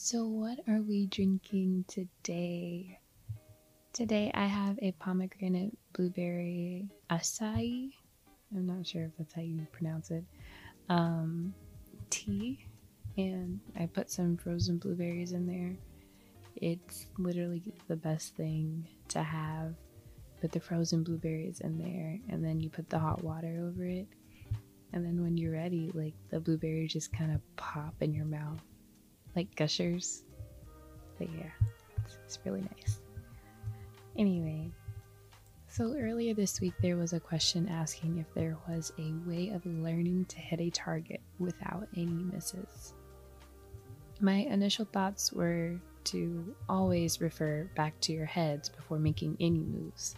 So, what are we drinking today? Today I have a pomegranate blueberry acai. I'm not sure if that's how you pronounce it. Um, tea, and I put some frozen blueberries in there. It's literally the best thing to have. Put the frozen blueberries in there, and then you put the hot water over it. And then when you're ready, like the blueberries just kind of pop in your mouth like gushers. But yeah, it's, it's really nice. Anyway, so earlier this week there was a question asking if there was a way of learning to hit a target without any misses. My initial thoughts were to always refer back to your heads before making any moves.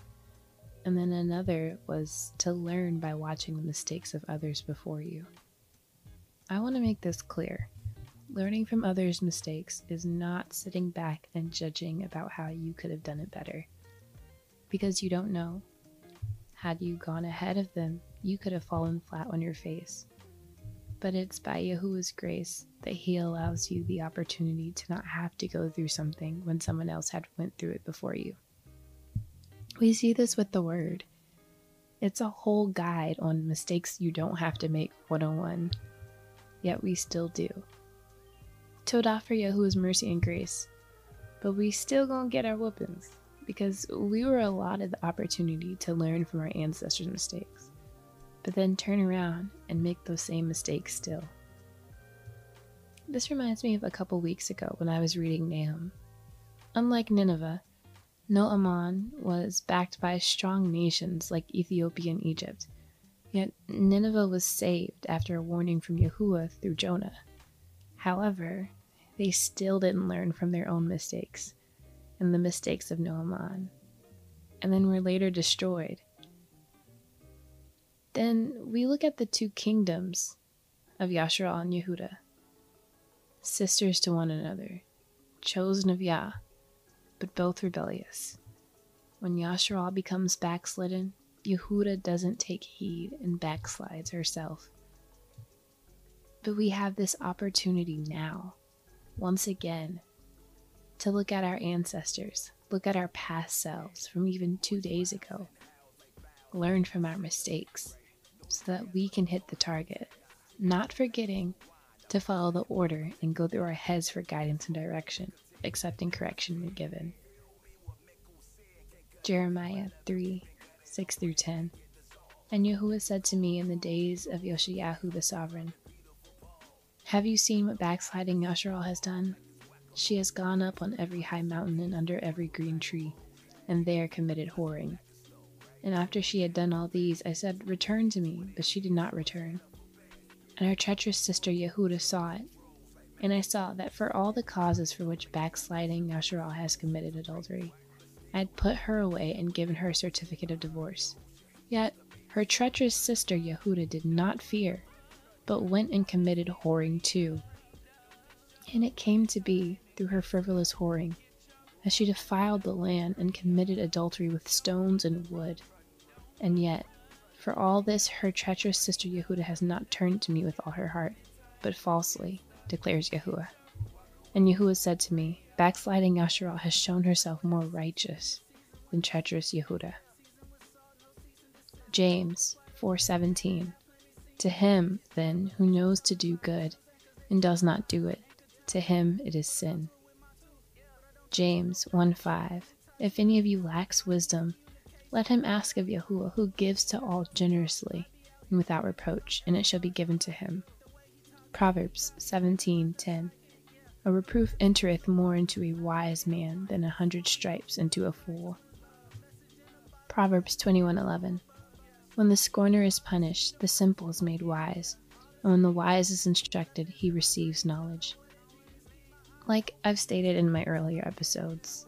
And then another was to learn by watching the mistakes of others before you. I want to make this clear. Learning from others' mistakes is not sitting back and judging about how you could have done it better. Because you don't know. Had you gone ahead of them, you could have fallen flat on your face. But it's by Yahuwah's grace that He allows you the opportunity to not have to go through something when someone else had went through it before you. We see this with the Word. It's a whole guide on mistakes you don't have to make 101, yet we still do to offer Yahuwah's mercy and grace. But we still gonna get our whoopings because we were allotted the opportunity to learn from our ancestors' mistakes, but then turn around and make those same mistakes still. This reminds me of a couple weeks ago when I was reading Nahum. Unlike Nineveh, No Amon was backed by strong nations like Ethiopia and Egypt, yet Nineveh was saved after a warning from Yahuwah through Jonah. However, they still didn't learn from their own mistakes and the mistakes of No and then were later destroyed. Then we look at the two kingdoms of Yasharal and Yehuda, sisters to one another, chosen of Yah, but both rebellious. When Yasharal becomes backslidden, Yehuda doesn't take heed and backslides herself. But we have this opportunity now once again to look at our ancestors, look at our past selves from even two days ago, learn from our mistakes so that we can hit the target, not forgetting to follow the order and go through our heads for guidance and direction, accepting correction when given. Jeremiah 3 6 through 10. And Yahuwah said to me in the days of Yoshiyahu the sovereign, have you seen what backsliding Yasharal has done? She has gone up on every high mountain and under every green tree, and there committed whoring. And after she had done all these, I said, Return to me, but she did not return. And her treacherous sister Yehuda saw it. And I saw that for all the causes for which backsliding Yasharal has committed adultery, I had put her away and given her a certificate of divorce. Yet her treacherous sister Yehuda did not fear, but went and committed whoring too. And it came to be, through her frivolous whoring, that she defiled the land and committed adultery with stones and wood. And yet, for all this, her treacherous sister Yehuda has not turned to me with all her heart, but falsely, declares Yahuwah. And Yahuwah said to me, Backsliding Yasharal has shown herself more righteous than treacherous Yehuda. James 4:17 to him, then, who knows to do good and does not do it, to him it is sin. James 1 5 If any of you lacks wisdom, let him ask of Yahuwah, who gives to all generously and without reproach, and it shall be given to him. Proverbs seventeen ten. A reproof entereth more into a wise man than a hundred stripes into a fool. Proverbs twenty one eleven. When the scorner is punished, the simple is made wise, and when the wise is instructed, he receives knowledge. Like I've stated in my earlier episodes,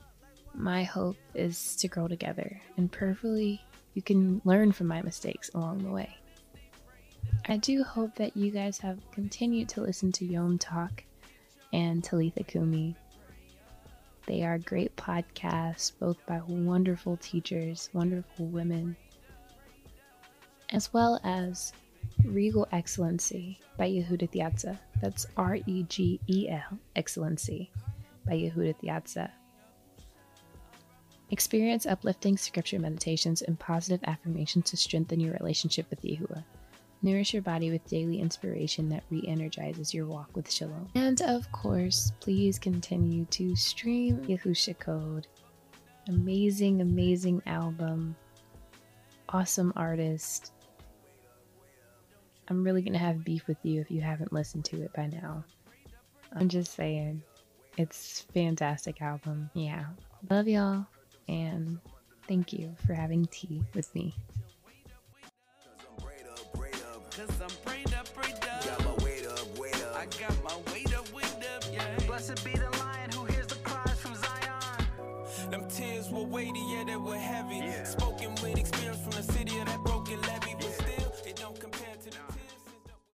my hope is to grow together, and prayerfully, you can learn from my mistakes along the way. I do hope that you guys have continued to listen to Yom Talk and Talitha Kumi. They are great podcasts, both by wonderful teachers, wonderful women, as well as Regel Excellency by Yehuda Thiatza. That's R E G E L Excellency by Yehuda Thiatza. Experience uplifting scripture meditations and positive affirmations to strengthen your relationship with Yahuwah. Nourish your body with daily inspiration that re energizes your walk with Shalom. And of course, please continue to stream Yahusha Code. Amazing, amazing album. Awesome artist. I'm really gonna have beef with you if you haven't listened to it by now. I'm just saying, it's fantastic album. Yeah, love y'all, and thank you for having tea with me. Them tears were weighty, yeah, they were heavy. Yeah.